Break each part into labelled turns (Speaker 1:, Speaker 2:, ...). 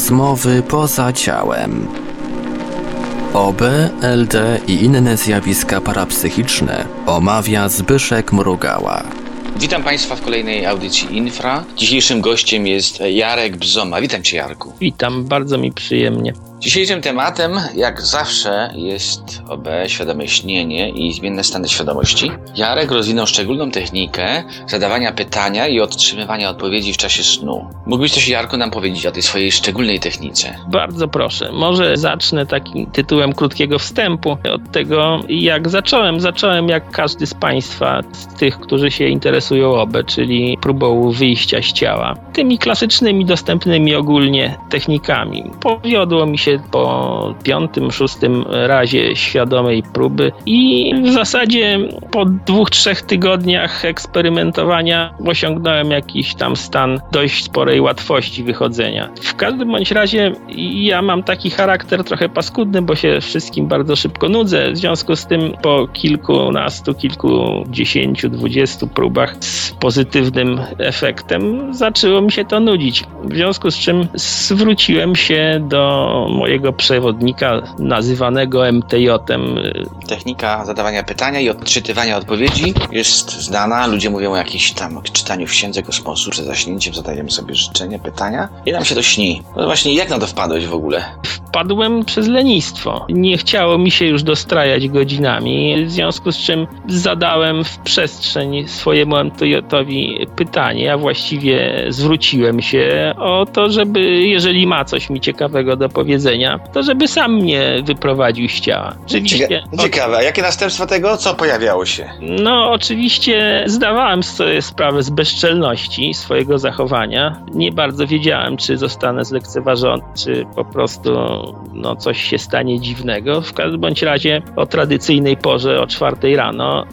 Speaker 1: Rozmowy poza ciałem. OB, LD i inne zjawiska parapsychiczne omawia Zbyszek Mrugała.
Speaker 2: Witam Państwa w kolejnej audycji Infra. Dzisiejszym gościem jest Jarek Bzoma. Witam Cię, Jarku.
Speaker 3: Witam, bardzo mi przyjemnie.
Speaker 2: Dzisiejszym tematem, jak zawsze, jest OB, świadome śnienie i zmienne stany świadomości. Jarek rozwinął szczególną technikę zadawania pytania i otrzymywania odpowiedzi w czasie snu. Mógłbyś coś, Jarku, nam powiedzieć o tej swojej szczególnej technice?
Speaker 3: Bardzo proszę. Może zacznę takim tytułem krótkiego wstępu od tego, jak zacząłem. Zacząłem jak każdy z Państwa, z tych, którzy się interesują OB, czyli próbą wyjścia z ciała. Tymi klasycznymi, dostępnymi ogólnie technikami. Powiodło mi się po piątym, szóstym razie świadomej próby i w zasadzie po dwóch, trzech tygodniach eksperymentowania osiągnąłem jakiś tam stan dość sporej łatwości wychodzenia. W każdym bądź razie ja mam taki charakter trochę paskudny, bo się wszystkim bardzo szybko nudzę. W związku z tym po kilkunastu, kilkudziesięciu, dwudziestu próbach z pozytywnym efektem zaczęło mi się to nudzić. W związku z czym zwróciłem się do mojego przewodnika nazywanego MTJ-em.
Speaker 2: Technika zadawania pytania i odczytywania odpowiedzi jest znana. Ludzie mówią o jakimś tam czytaniu w księdze kosmosu. Przed zaśnięciem zadajemy sobie życzenia, pytania i nam się to śni. No właśnie, jak na to wpadłeś w ogóle?
Speaker 3: Wpadłem przez lenistwo. Nie chciało mi się już dostrajać godzinami, w związku z czym zadałem w przestrzeń swojemu MTJ-owi pytanie, a właściwie zwróciłem się o to, żeby jeżeli ma coś mi ciekawego do powiedzenia, to żeby sam mnie wyprowadził z ciała.
Speaker 2: Oczywiście. Cieka ciekawe, a jakie następstwa tego? Co pojawiało się?
Speaker 3: No, oczywiście zdawałem sobie sprawę z bezczelności swojego zachowania. Nie bardzo wiedziałem, czy zostanę zlekceważony, czy po prostu no, coś się stanie dziwnego. W każdym bądź razie o tradycyjnej porze, o czwartej rano,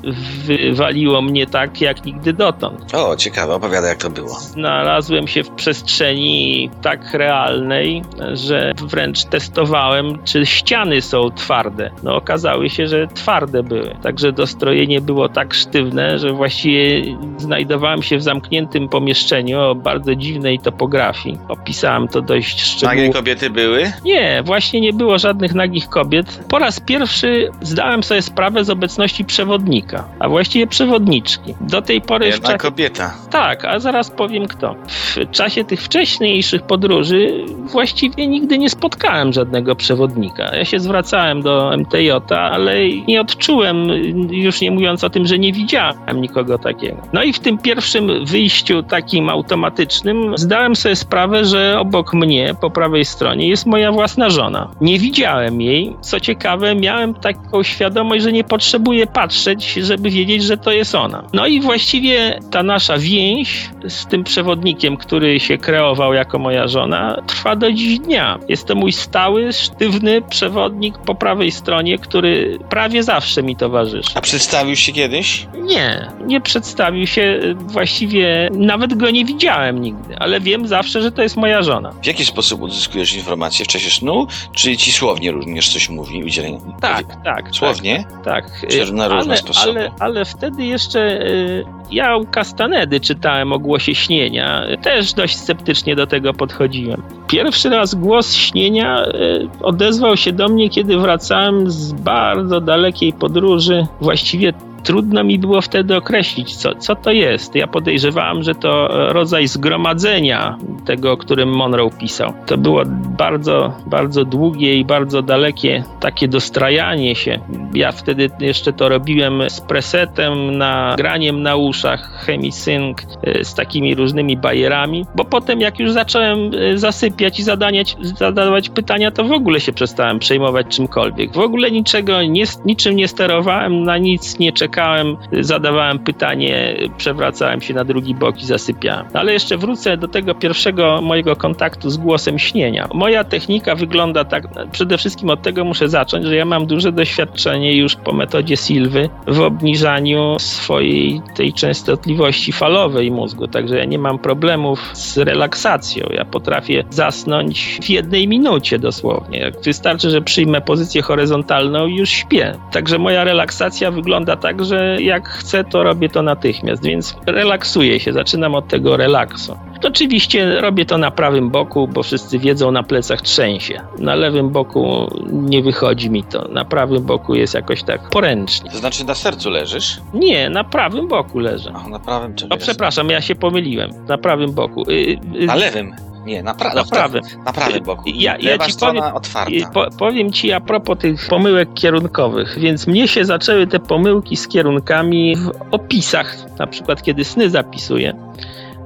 Speaker 3: wywaliło mnie tak, jak nigdy dotąd.
Speaker 2: O, ciekawe, opowiada jak to było.
Speaker 3: Znalazłem się w przestrzeni tak realnej, że wręcz testowałem, czy ściany są twarde. No okazały się, że twarde były. Także dostrojenie było tak sztywne, że właściwie znajdowałem się w zamkniętym pomieszczeniu o bardzo dziwnej topografii. Opisałem to dość szczegółowo.
Speaker 2: Nagie kobiety były?
Speaker 3: Nie, właśnie nie było żadnych nagich kobiet. Po raz pierwszy zdałem sobie sprawę z obecności przewodnika, a właściwie przewodniczki. Do tej pory...
Speaker 2: Jedna czasie... kobieta.
Speaker 3: Tak, a zaraz powiem kto. W czasie tych wcześniejszych podróży właściwie nigdy nie spotkałem żadnego przewodnika. Ja się zwracałem do MTJ, ale nie odczułem, już nie mówiąc o tym, że nie widziałem nikogo takiego. No i w tym pierwszym wyjściu takim automatycznym zdałem sobie sprawę, że obok mnie, po prawej stronie, jest moja własna żona. Nie widziałem jej. Co ciekawe, miałem taką świadomość, że nie potrzebuję patrzeć, żeby wiedzieć, że to jest ona. No i właściwie ta nasza więź z tym przewodnikiem, który się kreował jako moja żona, trwa do dziś dnia. Jest to mój stały, sztywny przewodnik po prawej stronie, który prawie zawsze mi towarzyszy.
Speaker 2: A przedstawił się kiedyś?
Speaker 3: Nie, nie przedstawił się. Właściwie nawet go nie widziałem nigdy, ale wiem zawsze, że to jest moja żona.
Speaker 2: W jaki sposób uzyskujesz informacje? W czasie snu? Czy ci słownie również coś mówi? Udzielenie?
Speaker 3: Tak, tak.
Speaker 2: Słownie?
Speaker 3: Tak.
Speaker 2: Czy na różne
Speaker 3: ale,
Speaker 2: sposoby?
Speaker 3: Ale, ale wtedy jeszcze y, ja u Castanedy czytałem o głosie śnienia. Też dość sceptycznie do tego podchodziłem. Pierwszy raz głos śnienia y, odezwał się do mnie, kiedy wracałem z bardzo dalekiej podróży, właściwie trudno mi było wtedy określić, co, co to jest. Ja podejrzewałem, że to rodzaj zgromadzenia tego, o którym Monroe pisał. To było bardzo, bardzo długie i bardzo dalekie takie dostrajanie się. Ja wtedy jeszcze to robiłem z presetem, nagraniem na uszach, chemisync, z takimi różnymi bajerami, bo potem jak już zacząłem zasypiać i zadaniać, zadawać pytania, to w ogóle się przestałem przejmować czymkolwiek. W ogóle niczego, nie, niczym nie sterowałem, na nic nie czekałem czekałem, zadawałem pytanie, przewracałem się na drugi bok i zasypiałem. Ale jeszcze wrócę do tego pierwszego mojego kontaktu z głosem śnienia. Moja technika wygląda tak, przede wszystkim od tego muszę zacząć, że ja mam duże doświadczenie już po metodzie Silwy w obniżaniu swojej tej częstotliwości falowej mózgu, także ja nie mam problemów z relaksacją. Ja potrafię zasnąć w jednej minucie dosłownie. Wystarczy, że przyjmę pozycję horyzontalną i już śpię. Także moja relaksacja wygląda tak, że jak chcę, to robię to natychmiast, więc relaksuję się, zaczynam od tego relaksu. Oczywiście robię to na prawym boku, bo wszyscy wiedzą, na plecach trzęsie. Na lewym boku nie wychodzi mi to. Na prawym boku jest jakoś tak poręcznie.
Speaker 2: To znaczy na sercu leżysz?
Speaker 3: Nie, na prawym boku leżę.
Speaker 2: A na prawym czy
Speaker 3: O, przepraszam, ja się pomyliłem. Na prawym boku. Y, y,
Speaker 2: Na lewym. Nie, na, pra-
Speaker 3: Na
Speaker 2: no, tak,
Speaker 3: prawym.
Speaker 2: Na prawym boku.
Speaker 3: Ja- ja ci powiem-
Speaker 2: otwarta.
Speaker 3: Po, powiem ci a propos tych pomyłek kierunkowych, więc mnie się zaczęły te pomyłki z kierunkami w opisach, na przykład kiedy sny zapisuję.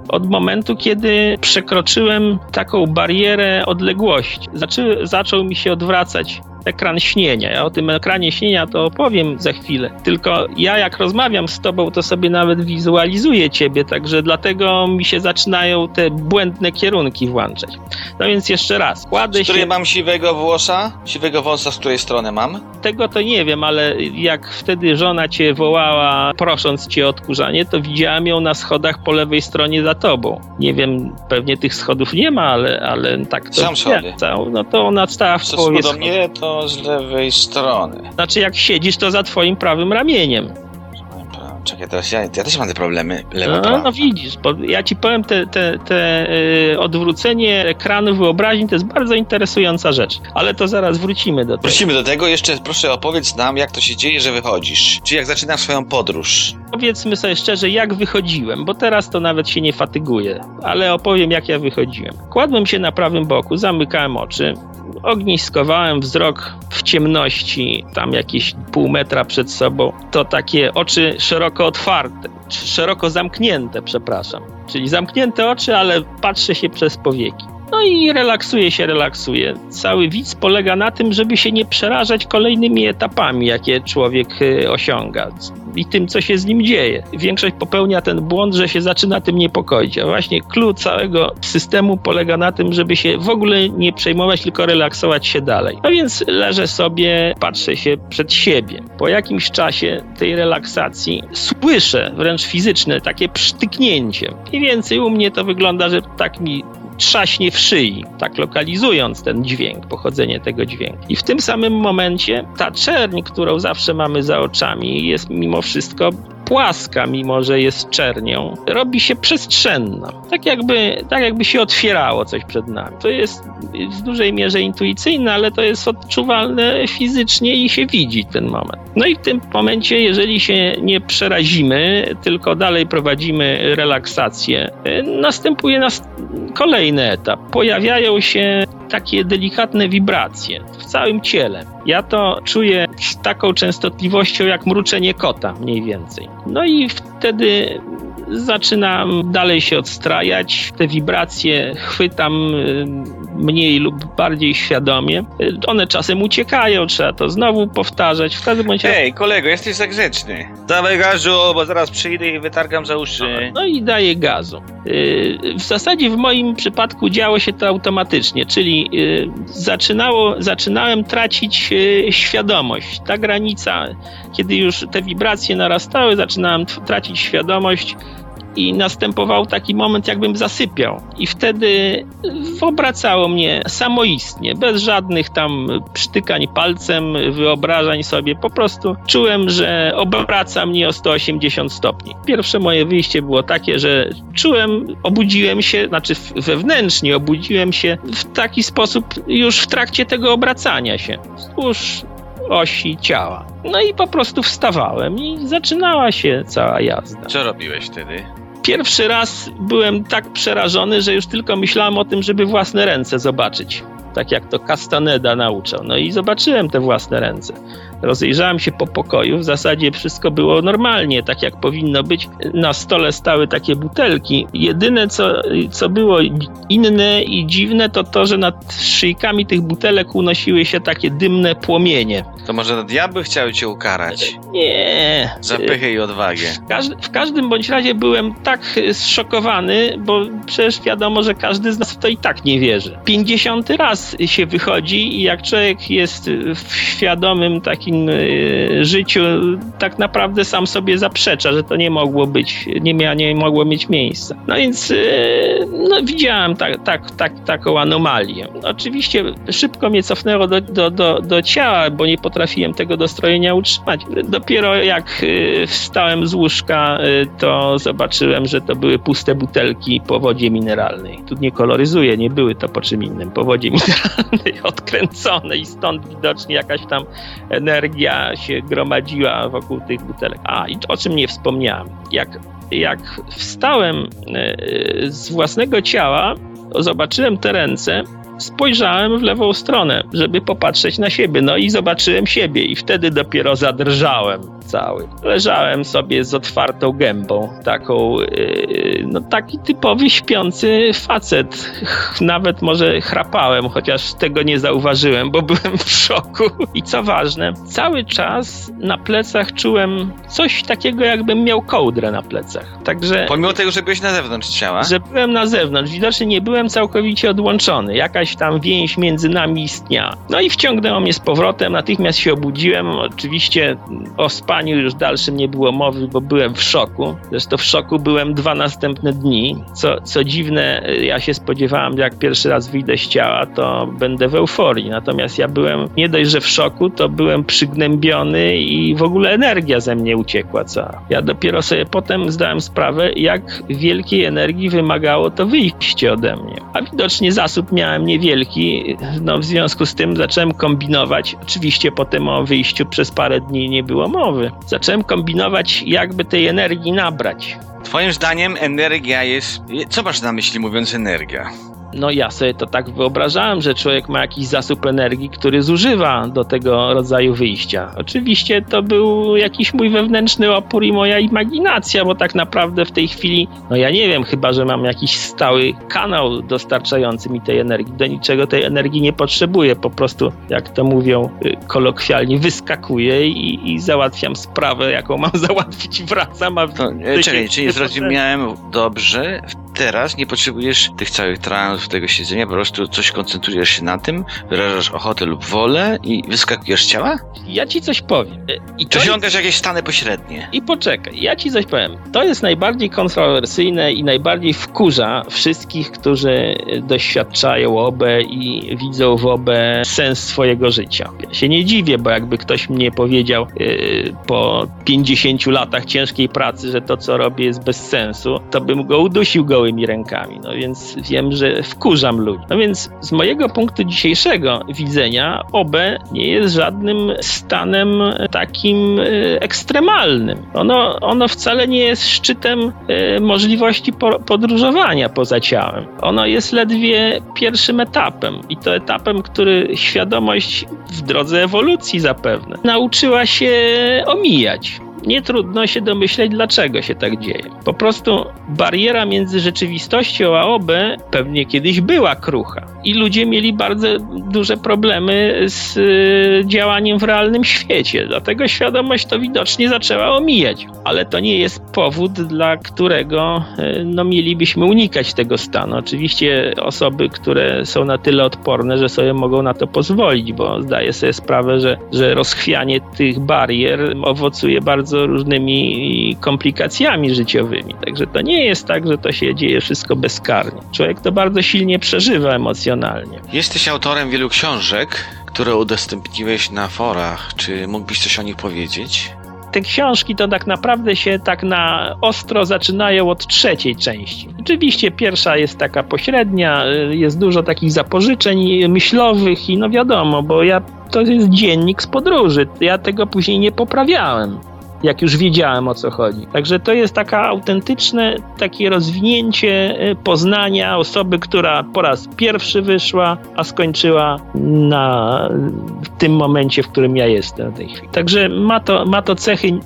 Speaker 3: Od momentu, kiedy przekroczyłem taką barierę odległości, zaczę, zaczął mi się odwracać ekran śnienia. Ja o tym ekranie śnienia to opowiem za chwilę. Tylko ja jak rozmawiam z tobą, to sobie nawet wizualizuję ciebie, także dlatego mi się zaczynają te błędne kierunki włączać. No więc jeszcze raz, kładę
Speaker 2: Z której
Speaker 3: się...
Speaker 2: mam siwego włosa? Siwego wąsa z której strony mam?
Speaker 3: Tego to nie wiem, ale jak wtedy żona cię wołała, prosząc cię o odkurzanie, to widziałem ją na schodach po lewej stronie za tobą. Nie wiem, pewnie tych schodów nie ma, ale, ale tak to
Speaker 2: Są schody.
Speaker 3: No to ona stała w połowie
Speaker 2: do mnie to z lewej strony.
Speaker 3: Znaczy jak siedzisz, to za twoim prawym ramieniem.
Speaker 2: Czekaj, teraz ja, ja też mam te problemy. Lewa,
Speaker 3: No, no widzisz, bo ja ci powiem, te, te, te y, odwrócenie ekranu wyobraźni to jest bardzo interesująca rzecz. Ale to zaraz wrócimy do tego.
Speaker 2: Wrócimy do tego. Jeszcze proszę opowiedz nam, jak to się dzieje, że wychodzisz. Czy jak zaczynasz swoją podróż.
Speaker 3: Powiedzmy sobie szczerze, jak wychodziłem, bo teraz to nawet się nie fatyguję, ale opowiem, jak ja wychodziłem. Kładłem się na prawym boku, zamykałem oczy, ogniskowałem wzrok w ciemności, tam jakieś pół metra przed sobą. To takie oczy szeroko otwarte, czy szeroko zamknięte, przepraszam. Czyli zamknięte oczy, ale patrzę się przez powieki. No i relaksuję się, relaksuję. Cały widz polega na tym, żeby się nie przerażać kolejnymi etapami, jakie człowiek y, osiąga i tym, co się z nim dzieje. Większość popełnia ten błąd, że się zaczyna tym niepokoić. A właśnie klucz całego systemu polega na tym, żeby się w ogóle nie przejmować, tylko relaksować się dalej. No więc leżę sobie, patrzę się przed siebie. Po jakimś czasie tej relaksacji słyszę wręcz fizyczne takie przytyknięcie. Mniej więcej u mnie to wygląda, że tak mi trzaśnie w szyi, tak lokalizując ten dźwięk, pochodzenie tego dźwięku. I w tym samym momencie ta czerń, którą zawsze mamy za oczami, jest mimo wszystko płaska, mimo że jest czernią, robi się przestrzenna. Tak jakby, tak jakby się otwierało coś przed nami. To jest w dużej mierze intuicyjne, ale to jest odczuwalne fizycznie i się widzi ten moment. No i w tym momencie, jeżeli się nie przerazimy, tylko dalej prowadzimy relaksację, y, następuje nas kolejny etap. Pojawiają się takie delikatne wibracje w całym ciele. Ja to czuję z taką częstotliwością jak mruczenie kota, mniej więcej. No i wtedy zaczynam dalej się odstrajać. Te wibracje chwytam y, mniej lub bardziej świadomie. Y, One czasem uciekają, trzeba to znowu powtarzać. W każdym bądź razie
Speaker 2: Hej, kolego, jesteś za grzeczny. Dawaj gazu, bo zaraz przyjdę i wytargam za uszy.
Speaker 3: No i daję gazu. Yy, W zasadzie w moim przypadku działo się to automatycznie, czyli zaczynało, zaczynałem tracić świadomość. Ta granica, kiedy już te wibracje narastały, zaczynałem tracić świadomość i następował taki moment, jakbym zasypiał. I wtedy obracało mnie samoistnie, bez żadnych tam przytykań palcem, wyobrażań sobie. Po prostu czułem, że obraca mnie o 180 stopni. Pierwsze moje wyjście było takie, że czułem, obudziłem się, znaczy wewnętrznie obudziłem się w taki sposób już w trakcie tego obracania się. Wzdłuż osi ciała. No i po prostu wstawałem i zaczynała się cała jazda.
Speaker 2: Co robiłeś wtedy?
Speaker 3: Pierwszy raz byłem tak przerażony, że już tylko myślałem o tym, żeby własne ręce zobaczyć. Tak jak to Castaneda nauczał. No i zobaczyłem te własne ręce. Rozejrzałem się po pokoju, w zasadzie wszystko było normalnie, tak jak powinno być. Na stole stały takie butelki. Jedyne, co, co było inne i dziwne, to to, że nad szyjkami tych butelek unosiły się takie dymne płomienie.
Speaker 2: To może diabły chciały cię ukarać?
Speaker 3: Nie.
Speaker 2: Za pychę i odwagę.
Speaker 3: W, każdy, w każdym bądź razie byłem tak zszokowany, bo przecież wiadomo, że każdy z nas w to i tak nie wierzy. 50 raz się wychodzi i jak człowiek jest w świadomym takim y, życiu, tak naprawdę sam sobie zaprzecza, że to nie mogło być, nie, mia, nie mogło mieć miejsca. No więc y, no, widziałem tak, tak, tak, taką anomalię. Oczywiście szybko mnie cofnęło do, do, do, do ciała, bo nie potrafiłem tego dostrojenia utrzymać. Dopiero jak y, wstałem z łóżka, to zobaczyłem, że to były puste butelki po wodzie mineralnej. Tu nie koloryzuję, nie były to po czym innym, po wodzie mineralnej odkręcone i stąd widocznie jakaś tam energia się gromadziła wokół tych butelek. A, i o czym nie wspomniałem. Jak, jak wstałem e, z własnego ciała, zobaczyłem te ręce, spojrzałem w lewą stronę, żeby popatrzeć na siebie. No i zobaczyłem siebie, i wtedy dopiero zadrżałem cały. Leżałem sobie z otwartą gębą, taką, yy, no taki typowy śpiący facet. Nawet może chrapałem, chociaż tego nie zauważyłem, bo byłem w szoku. I co ważne, cały czas na plecach czułem coś takiego, jakbym miał kołdrę na plecach. Także.
Speaker 2: Pomimo tego, że byłeś na zewnątrz ciała?
Speaker 3: Że byłem na zewnątrz. Widocznie nie byłem całkowicie odłączony. Jakaś tam więź między nami istniała. No i wciągnęło mnie z powrotem. Natychmiast się obudziłem. Oczywiście o spaniu już dalszym nie było mowy, bo byłem w szoku. Zresztą w szoku byłem dwa następne dni. Co, co dziwne, ja się spodziewałem, jak pierwszy raz wyjdę z ciała, to będę w euforii. Natomiast ja byłem nie dość, że w szoku, to byłem przygnębiony i w ogóle energia ze mnie uciekła cała. Ja dopiero sobie potem zdałem sprawę, jak wielkiej energii wymagało to wyjście ode mnie. A widocznie zasób miałem niewielki, no w związku z tym zacząłem kombinować. Oczywiście potem o wyjściu przez parę dni nie było mowy zacząłem kombinować, jakby tej energii nabrać.
Speaker 2: Twoim zdaniem energia jest. Co masz na myśli mówiąc energia?
Speaker 3: No ja sobie to tak wyobrażałem, że człowiek ma jakiś zasób energii, który zużywa do tego rodzaju wyjścia. Oczywiście to był jakiś mój wewnętrzny opór i moja imaginacja, bo tak naprawdę w tej chwili, no ja nie wiem, chyba że mam jakiś stały kanał dostarczający mi tej energii. Do niczego tej energii nie potrzebuję, po prostu, jak to mówią y, kolokwialnie, wyskakuję i, i załatwiam sprawę, jaką mam załatwić wracam. A
Speaker 2: to, e, czekaj, czy nie zrozumiałem dobrze? Teraz nie potrzebujesz tych całych trans w tego siedzenia, po prostu coś koncentrujesz się na tym, wyrażasz ochotę lub wolę i wyskakujesz z ciała?
Speaker 3: Ja ci coś powiem. E,
Speaker 2: I to osiągasz jest... jakieś stany pośrednie.
Speaker 3: I poczekaj, ja ci coś powiem. To jest najbardziej kontrowersyjne i najbardziej wkurza wszystkich, którzy doświadczają OBE i widzą w OBE sens swojego życia. Ja się nie dziwię, bo jakby ktoś mnie powiedział yy, po 50 latach ciężkiej pracy, że to, co robię jest bez sensu, to bym go udusił gołymi rękami. No więc wiem, że wkurzam ludzi. No więc z mojego punktu dzisiejszego widzenia OB nie jest żadnym stanem takim e, ekstremalnym. Ono, ono wcale nie jest szczytem e, możliwości podróżowania poza ciałem. Ono jest ledwie pierwszym etapem i to etapem, który świadomość w drodze ewolucji zapewne nauczyła się omijać nie trudno się domyśleć, dlaczego się tak dzieje. Po prostu bariera między rzeczywistością a OB pewnie kiedyś była krucha i ludzie mieli bardzo duże problemy z y, działaniem w realnym świecie. Dlatego świadomość to widocznie zaczęła omijać. Ale to nie jest powód, dla którego y, no, mielibyśmy unikać tego stanu. Oczywiście osoby, które są na tyle odporne, że sobie mogą na to pozwolić, bo zdaję sobie sprawę, że, że rozchwianie tych barier owocuje bardzo różnymi komplikacjami życiowymi. Także to nie jest tak, że to się dzieje wszystko bezkarnie. Człowiek to bardzo silnie przeżywa emocjonalnie emocjonalnie.
Speaker 2: Jesteś autorem wielu książek, które udostępniłeś na forach. Czy mógłbyś coś o nich powiedzieć?
Speaker 3: te książki to tak naprawdę się tak na ostro zaczynają od trzeciej części. Oczywiście pierwsza jest taka pośrednia, jest dużo takich zapożyczeń myślowych i no wiadomo, bo ja to jest dziennik z podróży. Ja tego później nie poprawiałem jak już wiedziałem o co chodzi. Także to jest taka autentyczne takie rozwinięcie y, poznania osoby, która po raz pierwszy wyszła, a skończyła na w tym momencie, w którym ja jestem w tej chwili. Także ma to, ma to cechy y,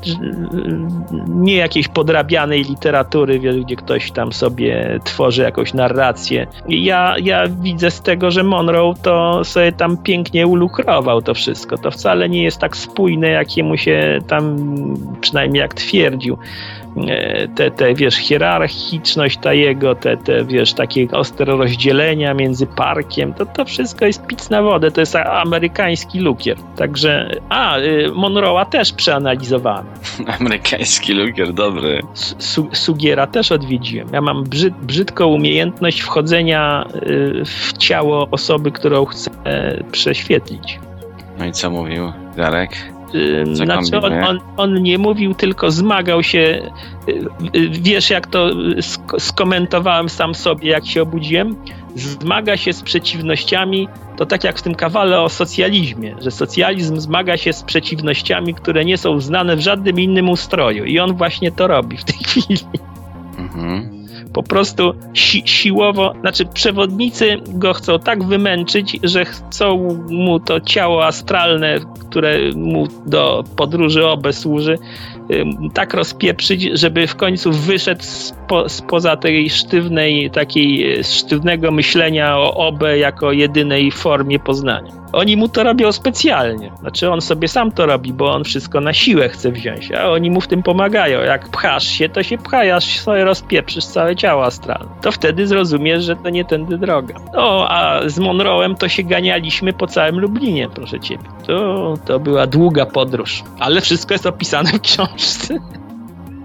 Speaker 3: nie jakiejś podrabianej literatury, gdzie ktoś tam sobie tworzy jakąś narrację. Ja, ja widzę z tego, że Monroe to sobie tam pięknie ulukrował to wszystko. To wcale nie jest tak spójne, jakiemu się tam przynajmniej jak twierdził, e, te, te wiesz, hierarchiczność ta jego, te, te wiesz, takie ostre rozdzielenia między parkiem, to to wszystko jest pic na wodę, to jest amerykański lukier. Także, a, y, Monroe'a też przeanalizowałem.
Speaker 2: Amerykański lukier, dobry.
Speaker 3: Su Sugiera też odwiedziłem. Ja mam brzyd brzydką umiejętność wchodzenia y, w ciało osoby, którą chcę prześwietlić.
Speaker 2: No i co mówił Darek?
Speaker 3: Znaczy on, on, on, nie mówił, tylko zmagał się. Y, y, wiesz, jak to skomentowałem sam sobie, jak się obudziłem? Zmaga się z przeciwnościami, to tak jak w tym kawale o socjalizmie, że socjalizm zmaga się z przeciwnościami, które nie są znane w żadnym innym ustroju. I on właśnie to robi w tej chwili. Mhm po prostu si siłowo, znaczy przewodnicy go chcą tak wymęczyć, że chcą mu to ciało astralne, które mu do podróży obe służy, tak rozpieprzyć, żeby w końcu wyszedł spo, spoza tej sztywnej, takiej sztywnego myślenia o obe jako jedynej formie poznania. Oni mu to robią specjalnie. Znaczy on sobie sam to robi, bo on wszystko na siłę chce wziąć, a oni mu w tym pomagają. Jak pchasz się, to się pchaj, aż sobie rozpieprzysz całe ciało astralne. To wtedy zrozumiesz, że to nie tędy droga. No, a z Monroe'em to się ganialiśmy po całym Lublinie, proszę ciebie. To, to była długa podróż. Ale wszystko jest opisane w książce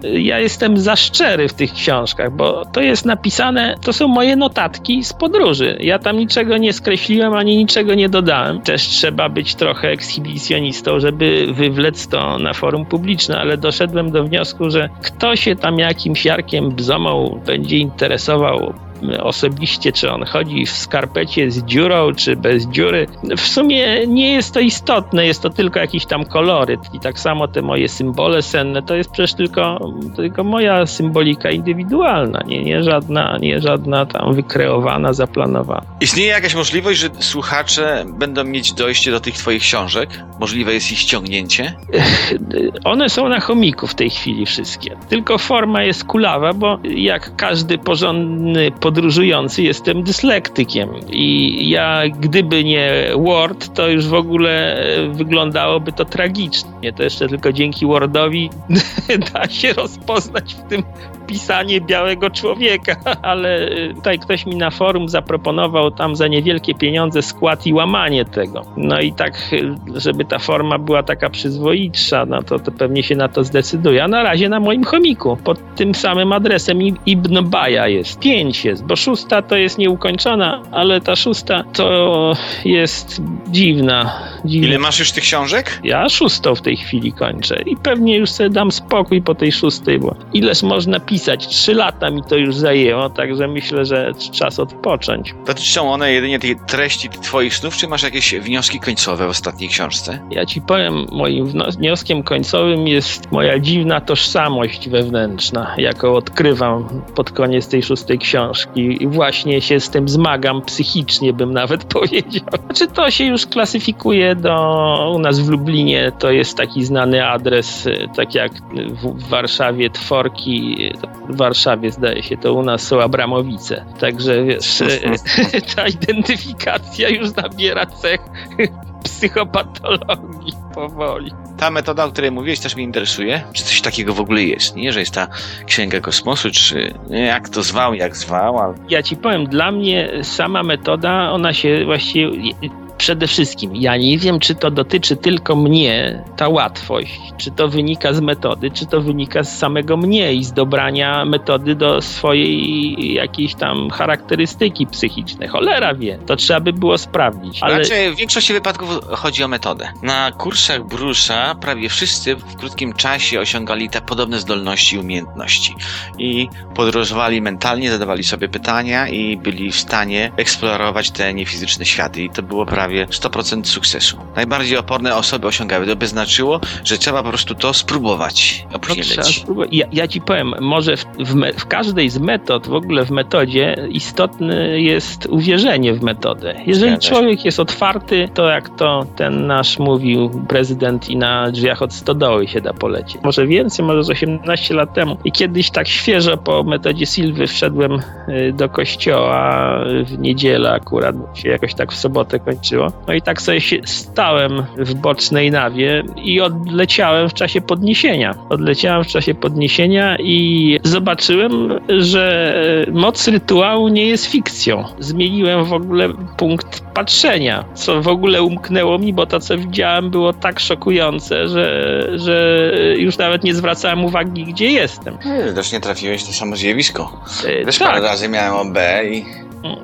Speaker 3: ja jestem za szczery w tych książkach, bo to jest napisane, to są moje notatki z podróży. Ja tam niczego nie skreśliłem ani niczego nie dodałem. Też trzeba być trochę ekshibicjonistą, żeby wywlec to na forum publiczne, ale doszedłem do wniosku, że kto się tam jakimś jarkiem bzomą będzie interesował osobiście, czy on chodzi w skarpecie z dziurą, czy bez dziury. W sumie nie jest to istotne, jest to tylko jakiś tam koloryt. I tak samo te moje symbole senne, to jest przecież tylko, tylko moja symbolika indywidualna, nie, nie, żadna, nie żadna tam wykreowana, zaplanowana.
Speaker 2: Istnieje jakaś możliwość, że słuchacze będą mieć dojście do tych twoich książek? Możliwe jest ich ściągnięcie?
Speaker 3: One są na chomiku w tej chwili wszystkie. Tylko forma jest kulawa, bo jak każdy porządny podróżujący jestem dyslektykiem i ja gdyby nie Word, to już w ogóle e, wyglądałoby to tragicznie. To jeszcze tylko dzięki Wordowi da się rozpoznać w tym pisanie białego człowieka, ale y, tutaj ktoś mi na forum zaproponował tam za niewielkie pieniądze skład i łamanie tego. No i tak, y, żeby ta forma była taka przyzwoitsza, no to, to pewnie się na to zdecyduje. A na razie na moim chomiku, pod tym samym adresem Ibn Baja jest. Pięć jest, bo szósta to jest nieukończona, ale ta szósta to jest dziwna. dziwna.
Speaker 2: Ile masz już tych książek?
Speaker 3: Ja szóstą w tej chwili kończę i pewnie już sobie dam spokój po tej szóstej, bo ileż można pisać pisać. Trzy lata mi to już zajęło, także myślę, że czas odpocząć.
Speaker 2: Dotyczą one jedynie tej treści twoich snów, czy masz jakieś wnioski końcowe w ostatniej książce?
Speaker 3: Ja ci powiem, moim wnioskiem końcowym jest moja dziwna tożsamość wewnętrzna, jaką odkrywam pod koniec tej szóstej książki i właśnie się z tym zmagam psychicznie, bym nawet powiedział. Znaczy to się już klasyfikuje do, u nas w Lublinie to jest taki znany adres, tak jak w Warszawie Tworki, w Warszawie zdaje się, to u nas są Abramowice. Także wiesz, ta identyfikacja już nabiera cech psychopatologii powoli.
Speaker 2: Ta metoda, o której mówiłeś, też mnie interesuje. Czy coś takiego w ogóle jest, nie? Że jest ta księga kosmosu, czy jak to zwał, jak zwał. Ale...
Speaker 3: Ja ci powiem, dla mnie sama metoda, ona się właściwie przede wszystkim ja nie wiem, czy to dotyczy tylko mnie, ta łatwość, czy to wynika z metody, czy to wynika z samego mnie i z dobrania metody do swojej jakiejś tam charakterystyki psychicznej. Cholera wie, to trzeba by było sprawdzić.
Speaker 2: Ale... Znaczy, w większości wypadków chodzi o metodę. Na kursach Brusza prawie wszyscy w krótkim czasie osiągali te podobne zdolności i umiejętności. I podróżowali mentalnie, zadawali sobie pytania i byli w stanie eksplorować te niefizyczne światy. I to było prawie prawie 100% sukcesu. Najbardziej oporne osoby osiągały. To by znaczyło, że trzeba po prostu to spróbować.
Speaker 3: No, ja, ja, ci powiem, może w, w, me, w, każdej z metod, w ogóle w metodzie, istotne jest uwierzenie w metodę. Jeżeli człowiek jest otwarty, to jak to ten nasz mówił prezydent i na drzwiach od stodoły się da polecieć. Może więcej, może z 18 lat temu. I kiedyś tak świeżo po metodzie Silwy wszedłem y, do kościoła w niedzielę akurat, się jakoś tak w sobotę kończyło No i tak sobie się stałem w bocznej nawie i odleciałem w czasie podniesienia. Odleciałem w czasie podniesienia i zobaczyłem, że moc rytuału nie jest fikcją. Zmieniłem w ogóle punkt patrzenia, co w ogóle umknęło mi, bo to, co widziałem, było tak szokujące, że, że już nawet nie zwracałem uwagi, gdzie jestem.
Speaker 2: Widocznie trafiłeś na samo zjawisko.
Speaker 3: E,
Speaker 2: Też
Speaker 3: tak,
Speaker 2: parę razy miałem OB i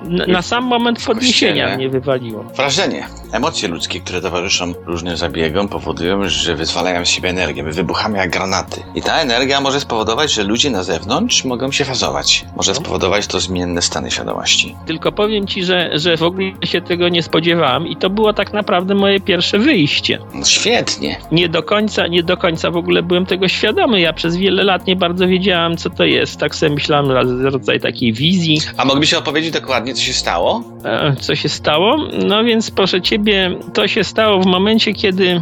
Speaker 3: na, na sam moment podniesienia mnie wywaliło.
Speaker 2: wrażenie. Emocje ludzkie, które towarzyszą różnym zabiegom, powodują, że wyzwalają z siebie energię. My wybuchamy jak granaty. I ta energia może spowodować, że ludzie na zewnątrz mogą się fazować. Może spowodować to zmienne stany świadomości.
Speaker 3: Tylko powiem ci, że, że w ogóle się tego nie spodziewałem i to było tak naprawdę moje pierwsze wyjście.
Speaker 2: No świetnie.
Speaker 3: Nie do końca, nie do końca w ogóle byłem tego świadomy. Ja przez wiele lat nie bardzo wiedziałem, co to jest. Tak sobie myślałem, rodzaj takiej wizji,
Speaker 2: A moglibyś opowiedzieć dokładnie, co się stało?
Speaker 3: Co się stało? No więc proszę ciebie, to się stało w momencie, kiedy e,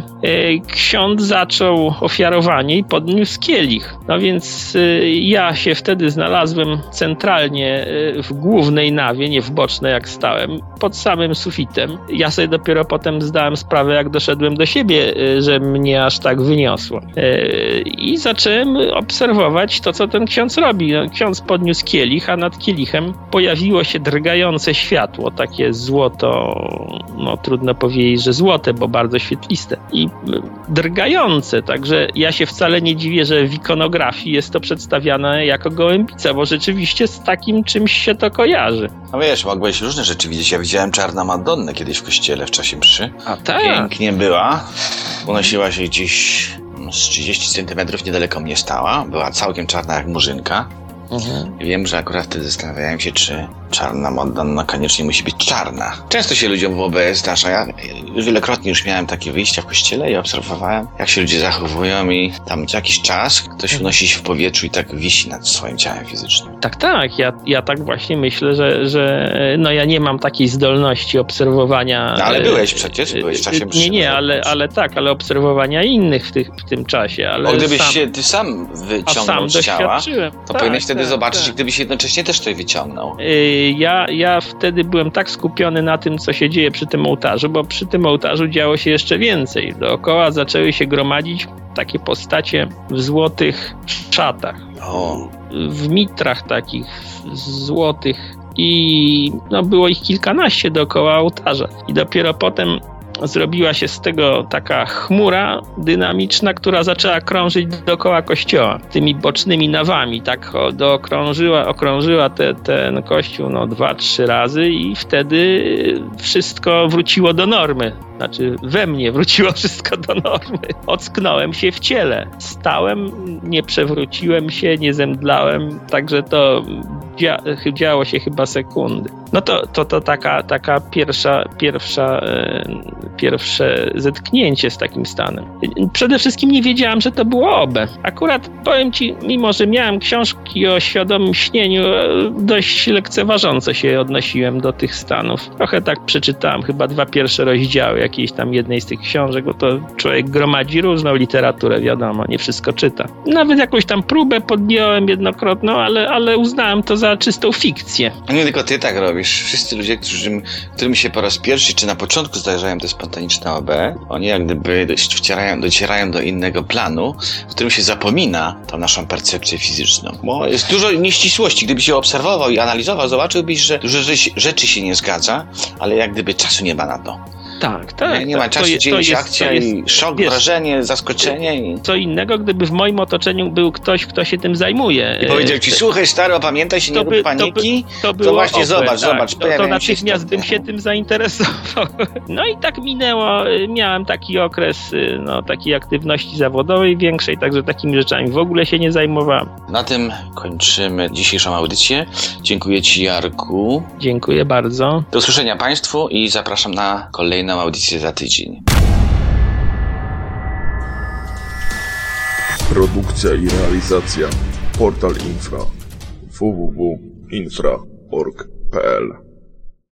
Speaker 3: ksiądz zaczął ofiarowanie i podniósł kielich. No więc e, ja się wtedy znalazłem centralnie e, w głównej nawie, nie w bocznej jak stałem, pod samym sufitem. Ja sobie dopiero potem zdałem sprawę, jak doszedłem do siebie, że mnie aż tak wyniosło. I zacząłem obserwować to, co ten ksiądz robi. No, ksiądz podniósł kielich, a nad kielichem pojawiło się drgające światło, takie złoto, no trudno powiedzieć, że złote, bo bardzo świetliste i y, drgające, także ja się wcale nie dziwię, że w ikonografii jest to przedstawiane jako gołębica, bo rzeczywiście z takim czymś się to kojarzy.
Speaker 2: No wiesz, mogłeś różne rzeczy widzieć. Ja widziałem czarna Madonnę kiedyś w kościele w czasie mszy.
Speaker 3: A tak?
Speaker 2: Pięknie była. Unosiła się gdzieś no, z 30 centymetrów niedaleko mnie stała. Była całkiem czarna jak murzynka.
Speaker 3: Mhm.
Speaker 2: Wiem, że akurat wtedy zastanawiałem się, czy czarna Madonna koniecznie musi być czarna. Często się ludziom w OBS zdarza. Ja wielokrotnie już miałem takie wyjścia w kościele i obserwowałem, jak się ludzie zachowują i tam co jakiś czas ktoś unosi się w powietrzu i tak wisi nad swoim ciałem fizycznym.
Speaker 3: Tak, tak. Ja, ja tak właśnie myślę, że, że no ja nie mam takiej zdolności obserwowania.
Speaker 2: No, ale
Speaker 3: e,
Speaker 2: byłeś przecież,
Speaker 3: e,
Speaker 2: byłeś w czasie
Speaker 3: e, Nie, nie,
Speaker 2: no,
Speaker 3: ale, ale tak, ale obserwowania innych w, tych, w tym czasie. Ale
Speaker 2: O, gdybyś
Speaker 3: sam,
Speaker 2: się ty sam wyciągnął
Speaker 3: sam
Speaker 2: z ciała, to
Speaker 3: Tak,
Speaker 2: powinieneś wtedy
Speaker 3: tak,
Speaker 2: zobaczyć,
Speaker 3: tak.
Speaker 2: gdybyś jednocześnie też coś wyciągnął.
Speaker 3: Ja, ja wtedy byłem tak skupiony na tym, co się dzieje przy tym ołtarzu, bo przy tym ołtarzu działo się jeszcze więcej. Dookoła zaczęły się gromadzić takie postacie w złotych szatach,
Speaker 2: O,
Speaker 3: w mitrach takich złotych i no, było ich kilkanaście dookoła ołtarza. I dopiero potem zrobiła się z tego taka chmura dynamiczna, która zaczęła krążyć dookoła kościoła, tymi bocznymi nawami, tak dookrążyła, okrążyła te, ten kościół no, dwa, trzy razy i wtedy wszystko wróciło do normy. Znaczy we mnie wróciło wszystko do normy. Ocknąłem się w ciele. Stałem, nie przewróciłem się, nie zemdlałem, także to dzia działo się chyba sekundy. No to, to, to taka, taka pierwsza, pierwsza, e, pierwsze zetknięcie z takim stanem. Przede wszystkim nie wiedziałem, że to było OBE. Akurat powiem ci, mimo że miałem książki o świadomym śnieniu, e, dość lekceważąco się odnosiłem do tych stanów. Trochę tak przeczytałem chyba dwa pierwsze rozdziały jakiejś tam jednej z tych książek, bo to człowiek gromadzi różną literaturę, wiadomo, nie wszystko czyta. Nawet jakąś tam próbę podjąłem jednokrotną, ale, ale uznałem to za czystą fikcję.
Speaker 2: Nie tylko ty tak robisz. Wszyscy ludzie, którym, którym się po raz pierwszy czy na początku zdarzają te spontaniczne OB, oni jak gdyby wcierają, docierają do innego planu, w którym się zapomina tą naszą percepcję fizyczną. Bo jest dużo nieścisłości. Gdybyś się obserwował i analizował, zobaczyłbyś, że dużo rzeczy się nie zgadza, ale jak gdyby czasu nie ma na to.
Speaker 3: Tak, tak.
Speaker 2: nie, nie ma
Speaker 3: tak.
Speaker 2: czasu,
Speaker 3: je-
Speaker 2: dzieje się
Speaker 3: jest-
Speaker 2: akcja
Speaker 3: to jest
Speaker 2: i szok,
Speaker 3: wiesz,
Speaker 2: wrażenie, zaskoczenie i...
Speaker 3: co innego, gdyby w moim otoczeniu był ktoś, kto się tym zajmuje.
Speaker 2: I powiedział ci,
Speaker 3: E,
Speaker 2: słuchaj stary, opamiętaj się, nie
Speaker 3: to
Speaker 2: rób
Speaker 3: by- to
Speaker 2: paniki.
Speaker 3: to było
Speaker 2: właśnie
Speaker 3: OBE,
Speaker 2: zobacz,
Speaker 3: tak.
Speaker 2: zobacz,
Speaker 3: To, to
Speaker 2: się
Speaker 3: natychmiast
Speaker 2: stopy.
Speaker 3: bym się tym zainteresował. No i tak minęło. y, Miałem taki okres y, no, takiej aktywności zawodowej większej, także takimi rzeczami w ogóle się nie zajmowałem.
Speaker 2: Na tym kończymy dzisiejszą audycję. Dziękuję Ci, Jarku.
Speaker 3: Dziękuję bardzo.
Speaker 2: Do usłyszenia Państwu i zapraszam na kolejną audycję za tydzień.
Speaker 4: Produkcja i realizacja Portal Infra www.infra.org.pl